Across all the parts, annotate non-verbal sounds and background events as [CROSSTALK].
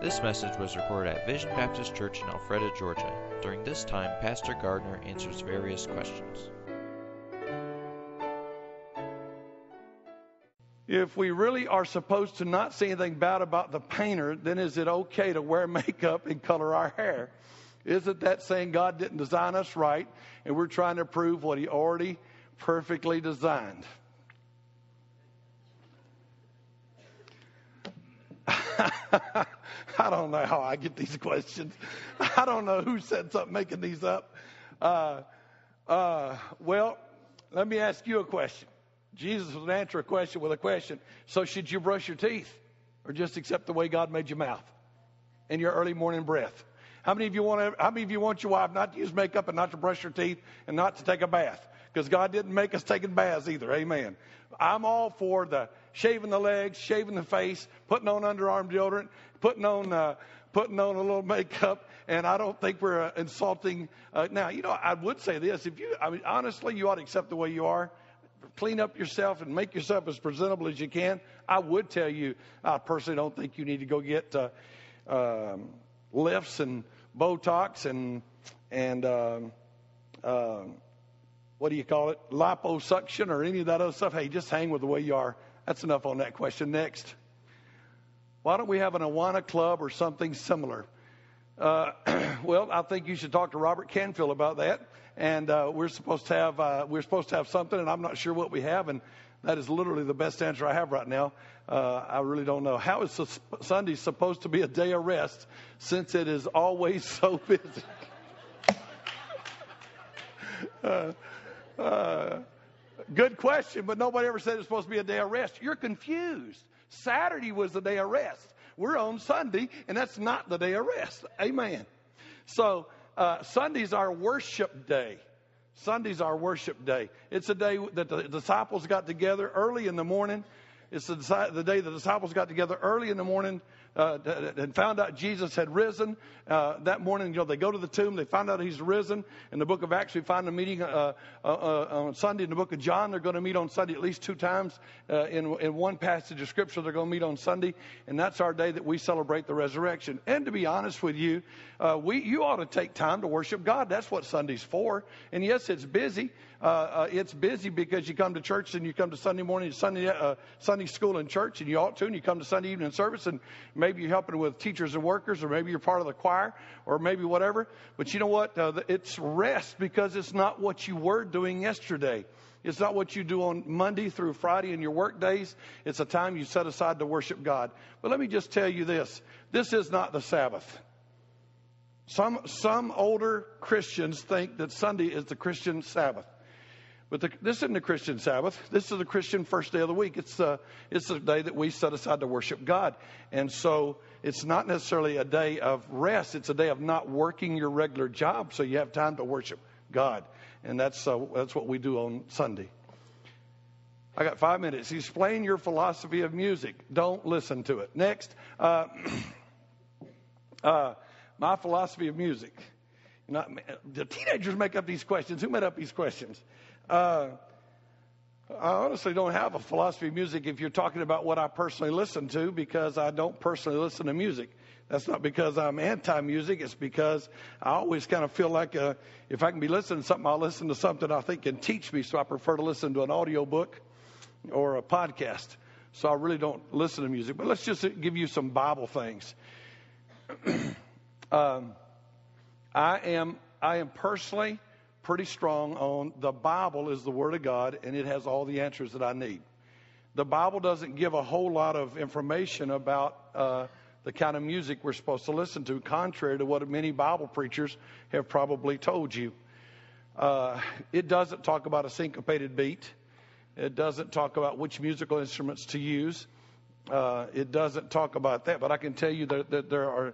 This message was recorded at Vision Baptist Church in Alpharetta, Georgia. During this time, Pastor Gardner answers various questions. If we really are supposed to not say anything bad about the painter, then is it okay to wear [LAUGHS] makeup and color our hair? Isn't that saying God didn't design us right and we're trying to prove what He already perfectly designed? [LAUGHS] I don't know how I get these questions. I don't know who said something making these up. Uh, uh, well, let me ask you a question. Jesus would answer a question with a question. So, should you brush your teeth or just accept the way God made your mouth and your early morning breath? How many of you want to, how many of you want your wife not to use makeup and not to brush your teeth and not to take a bath? Because God didn't make us taking baths either. Amen. I'm all for the shaving the legs, shaving the face, putting on underarm deodorant, putting on uh, putting on a little makeup, and I don't think we're uh, insulting. Uh, now, you know, I would say this: if you, I mean, honestly, you ought to accept the way you are. Clean up yourself and make yourself as presentable as you can. I would tell you, I personally don't think you need to go get uh, um, lifts and Botox and and um, uh, what do you call it, liposuction or any of that other stuff. Hey, just hang with the way you are. That's enough on that question. Next. Why don't we have an Awana club or something similar? Uh, [CLEARS THROAT] well, I think you should talk to Robert Canfield about that. And uh, we're supposed to have uh, we're supposed to have something, and I'm not sure what we have. And that is literally the best answer I have right now. Uh, I really don't know. How is Sunday supposed to be a day of rest since it is always [LAUGHS] so busy? [LAUGHS] uh, uh, good question, but nobody ever said it's supposed to be a day of rest. You're confused. Saturday was the day of rest. We're on Sunday, and that's not the day of rest. Amen. So, uh, Sunday's our worship day. Sunday's our worship day. It's a day that the disciples got together early in the morning. It's the, the day the disciples got together early in the morning uh, and found out Jesus had risen. Uh, that morning, you know, they go to the tomb, they find out he's risen. In the book of Acts, we find a meeting uh, uh, uh on Sunday. In the book of John, they're going to meet on Sunday at least two times. Uh, in, in one passage of Scripture, they're going to meet on Sunday. And that's our day that we celebrate the resurrection. And to be honest with you, we, you ought to take time to worship God. That's what Sunday's for. And yes, it's busy. It's busy because you come to church and you come to Sunday morning, Sunday Sunday school and church, and you ought to, and you come to Sunday evening service, and maybe you're helping with teachers and workers, or maybe you're part of the choir, or maybe whatever. But you know what? Uh, it's rest because it's not what you were doing yesterday. It's not what you do on Monday through Friday in your work days. It's a time you set aside to worship God. But let me just tell you this this is not the Sabbath. Some, some older Christians think that Sunday is the Christian Sabbath. But the, this isn't a Christian Sabbath. This is a Christian first day of the week. It's uh, it's a day that we set aside to worship God. And so it's not necessarily a day of rest. It's a day of not working your regular job so you have time to worship God. And that's, uh, that's what we do on Sunday. I got five minutes. Explain your philosophy of music. Don't listen to it. Next, uh, [CLEARS THROAT] uh, my philosophy of music. Not, the teenagers make up these questions. Who made up these questions? Uh, I honestly don't have a philosophy of music if you're talking about what I personally listen to because I don't personally listen to music. That's not because I'm anti music. It's because I always kind of feel like uh, if I can be listening to something, I'll listen to something I think can teach me. So I prefer to listen to an audio book or a podcast. So I really don't listen to music. But let's just give you some Bible things. [CLEARS THROAT] um, I am I am personally pretty strong on the Bible is the Word of God and it has all the answers that I need. The Bible doesn't give a whole lot of information about uh, the kind of music we're supposed to listen to, contrary to what many Bible preachers have probably told you. Uh, it doesn't talk about a syncopated beat. It doesn't talk about which musical instruments to use. Uh, it doesn't talk about that, but I can tell you that, that there are.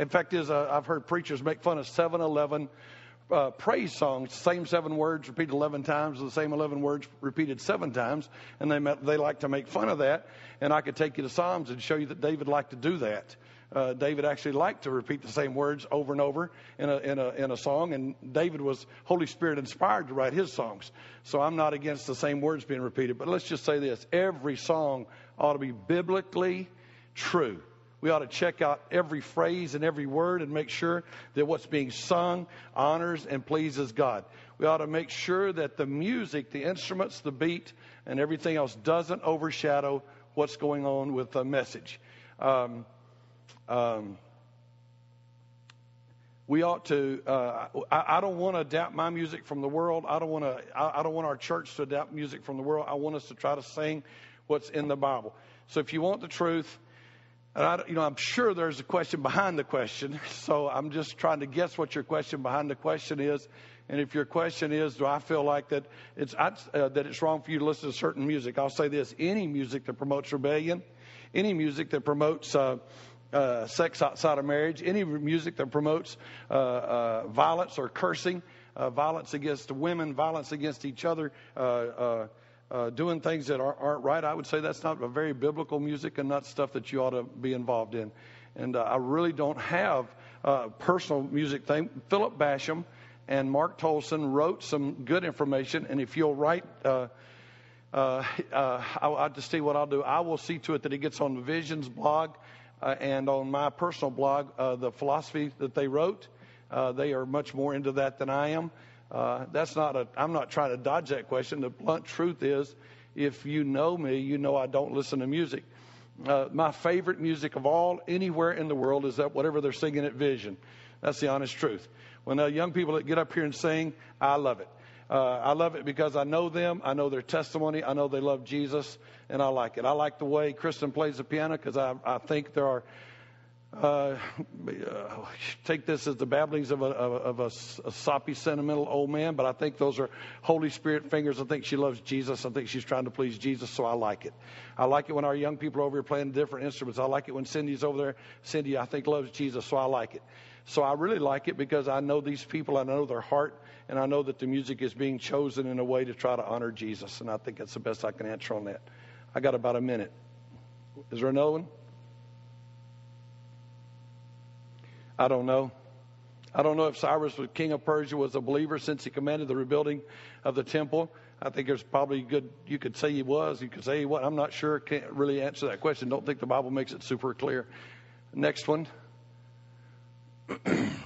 In fact, is uh, I've heard preachers make fun of 7-Eleven uh, praise songs, same seven words repeated 11 times, the same 11 words repeated seven times, and they, met, they like to make fun of that. And I could take you to Psalms and show you that David liked to do that. Uh, David actually liked to repeat the same words over and over in a, in, a, in a song, and David was Holy Spirit inspired to write his songs. So I'm not against the same words being repeated, but let's just say this every song ought to be biblically true. We ought to check out every phrase and every word and make sure that what's being sung honors and pleases God. We ought to make sure that the music, the instruments, the beat, and everything else doesn't overshadow what's going on with the message. Um, um, we ought to. Uh, I, I, don't want to adapt my music from the world. I don't want to. I, I, don't want our church to adapt music from the world. I want us to try to sing what's in the Bible. So if you want the truth, and I, you know, I'm sure there's a question behind the question. [LAUGHS] So I'm just trying to guess what your question behind the question is. And if your question is, do I feel like that it's uh, that it's wrong for you to listen to certain music? I'll say this: any music that promotes rebellion, any music that promotes uh, uh, sex outside of marriage, any music that promotes uh, uh, violence or cursing, uh, violence against women, violence against each other, uh, uh, doing things that aren't, aren't, right, I would say that's not a very biblical music and not stuff that you ought to be involved in. And I really don't have a personal music thing. Philip Basham and Mark Tolson wrote some good information, and if you'll write. Uh, uh, I, will just see what I'll do. I will see to it that it gets on the Vision's blog uh, and on my personal blog, uh, the philosophy that they wrote. Uh, they are much more into that than I am. Uh, that's not a. I'm not trying to dodge that question. The blunt truth is, if you know me, you know I don't listen to music. Uh, my favorite music of all anywhere in the world is that whatever they're singing at Vision. That's the honest truth. When uh, young people that get up here and sing, I love it. Uh, I love it because I know them. I know their testimony. I know they love Jesus, and I like it. I like the way Kristen plays the piano because I, I think there are. Uh, take this as the babblings of, a, of a, a, soppy, sentimental old man, but I think those are Holy Spirit fingers. I think she loves Jesus. I think she's trying to please Jesus, so I like it. I like it when our young people are over here playing different instruments. I like it when Cindy's over there. Cindy, I think, loves Jesus, so I like it. So I really like it because I know these people, I know their heart, and I know that the music is being chosen in a way to try to honor Jesus. And I think that's the best I can answer on that. I got about a minute. Is there another one? I don't know. I don't know if Cyrus, the king of Persia, was a believer since he commanded the rebuilding of the temple. I think there's probably good. You could say he was. You could say was. I'm not sure. Can't really answer that question. Don't think the Bible makes it super clear. Next one. [CLEARS THROAT]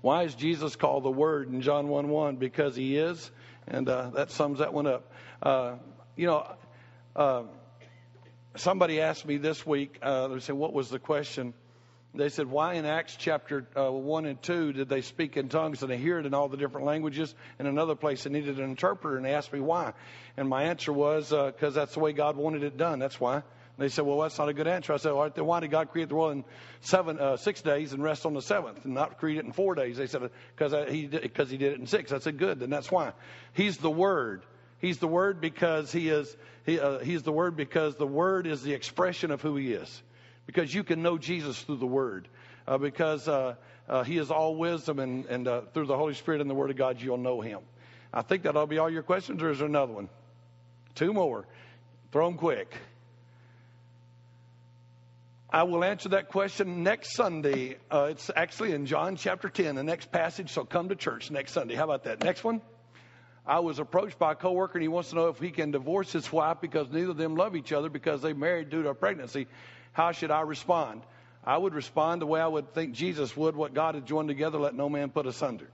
Why is Jesus called the Word in John 1 1? Because he is, and uh, that sums that one up. Uh, you know, uh, somebody asked me this week, uh, they said, What was the question? They said, Why in Acts chapter uh, 1 and 2 did they speak in tongues and they hear it in all the different languages? In another place, they needed an interpreter, and they asked me why. And my answer was, Because uh, that's the way God wanted it done. That's why. They said, well, that's not a good answer. I said, all right, then why did God create the world in seven, uh, six days and rest on the seventh and not create it in four days? They said, because uh, he, because he did it in six. I said, good, then that's why. He's the Word. He's the Word because he is, he, uh, he's the Word because the Word is the expression of who he is. Because you can know Jesus through the Word. Uh, because uh, uh, he is all wisdom and, and uh, through the Holy Spirit and the Word of God, you'll know him. I think that'll be all your questions, or is there another one? Two more. Throw them quick. I will answer that question next Sunday. Uh, it's actually in John chapter 10, the next passage, so come to church next Sunday. How about that? Next one. I was approached by a coworker and he wants to know if he can divorce his wife because neither of them love each other because they married due to a pregnancy. How should I respond? I would respond the way I would think Jesus would what God had joined together, let no man put asunder.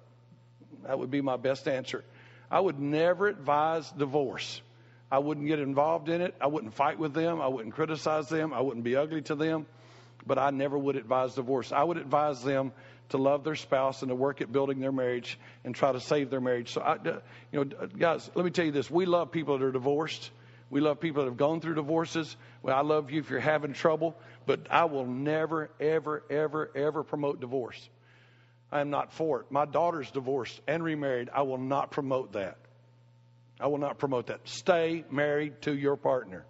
That would be my best answer. I would never advise divorce. I wouldn't get involved in it. I wouldn't fight with them. I wouldn't criticize them. I wouldn't be ugly to them. But I never would advise divorce. I would advise them to love their spouse and to work at building their marriage and try to save their marriage. So, I, you know, guys, let me tell you this: we love people that are divorced. We love people that have gone through divorces. Well, I love you if you're having trouble, but I will never, ever, ever, ever promote divorce. I am not for it. My daughter's divorced and remarried. I will not promote that. I will not promote that. Stay married to your partner.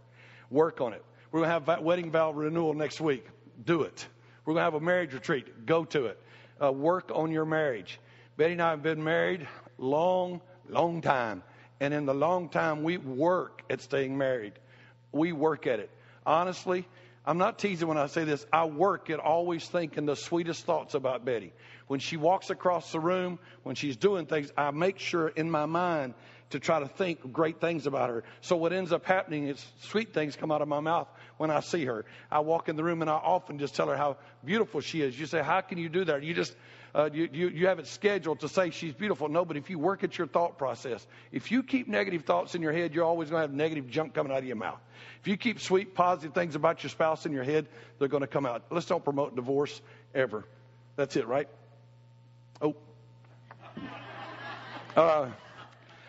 Work on it. We're going to have wedding vow renewal next week. Do it. We're going to have a marriage retreat. Go to it. Uh, work on your marriage. Betty and I have been married long, long time. And in the long time, we work at staying married. We work at it. Honestly, I'm not teasing when I say this. I work at always thinking the sweetest thoughts about Betty. When she walks across the room, when she's doing things, I make sure in my mind to try to think great things about her. So what ends up happening is sweet things come out of my mouth when I see her. I walk in the room and I often just tell her how beautiful she is. You say, how can you do that? You just uh, you, you, you have it scheduled to say she's beautiful. No, but if you work at your thought process, if you keep negative thoughts in your head, you're always going to have negative junk coming out of your mouth. If you keep sweet, positive things about your spouse in your head, they're going to come out. Let's don't promote divorce ever. That's it, right? Oh. Uh,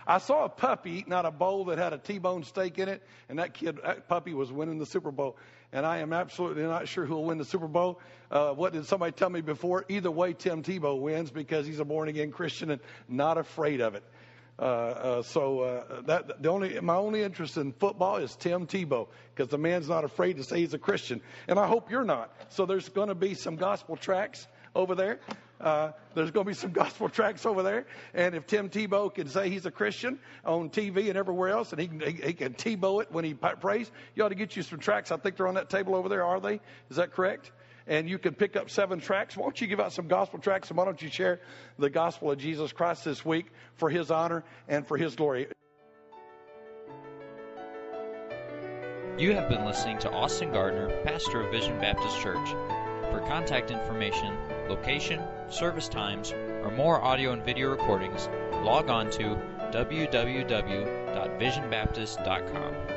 I saw a puppy eating out a bowl that had a T-bone steak in it, and that kid, that puppy was winning the Super Bowl. And I am absolutely not sure who will win the Super Bowl. Uh, what did somebody tell me before? Either way, Tim Tebow wins because he's a born-again Christian and not afraid of it. Uh, uh, so uh, that the only my only interest in football is Tim Tebow because the man's not afraid to say he's a Christian, and I hope you're not. So there's going to be some gospel tracks over there. Uh, there's going to be some gospel [LAUGHS] tracks over there. And if Tim Tebow can say he's a Christian on TV and everywhere else, and he can, he, he can Tebow it when he prays, you ought to get you some tracks. I think they're on that table over there, are they? Is that correct? And you can pick up seven tracks. Why don't you give out some gospel tracks and why don't you share the gospel of Jesus Christ this week for his honor and for his glory? You have been listening to Austin Gardner, pastor of Vision Baptist Church. For contact information, location, service times, or more audio and video recordings, log on to www.visionbaptist.com.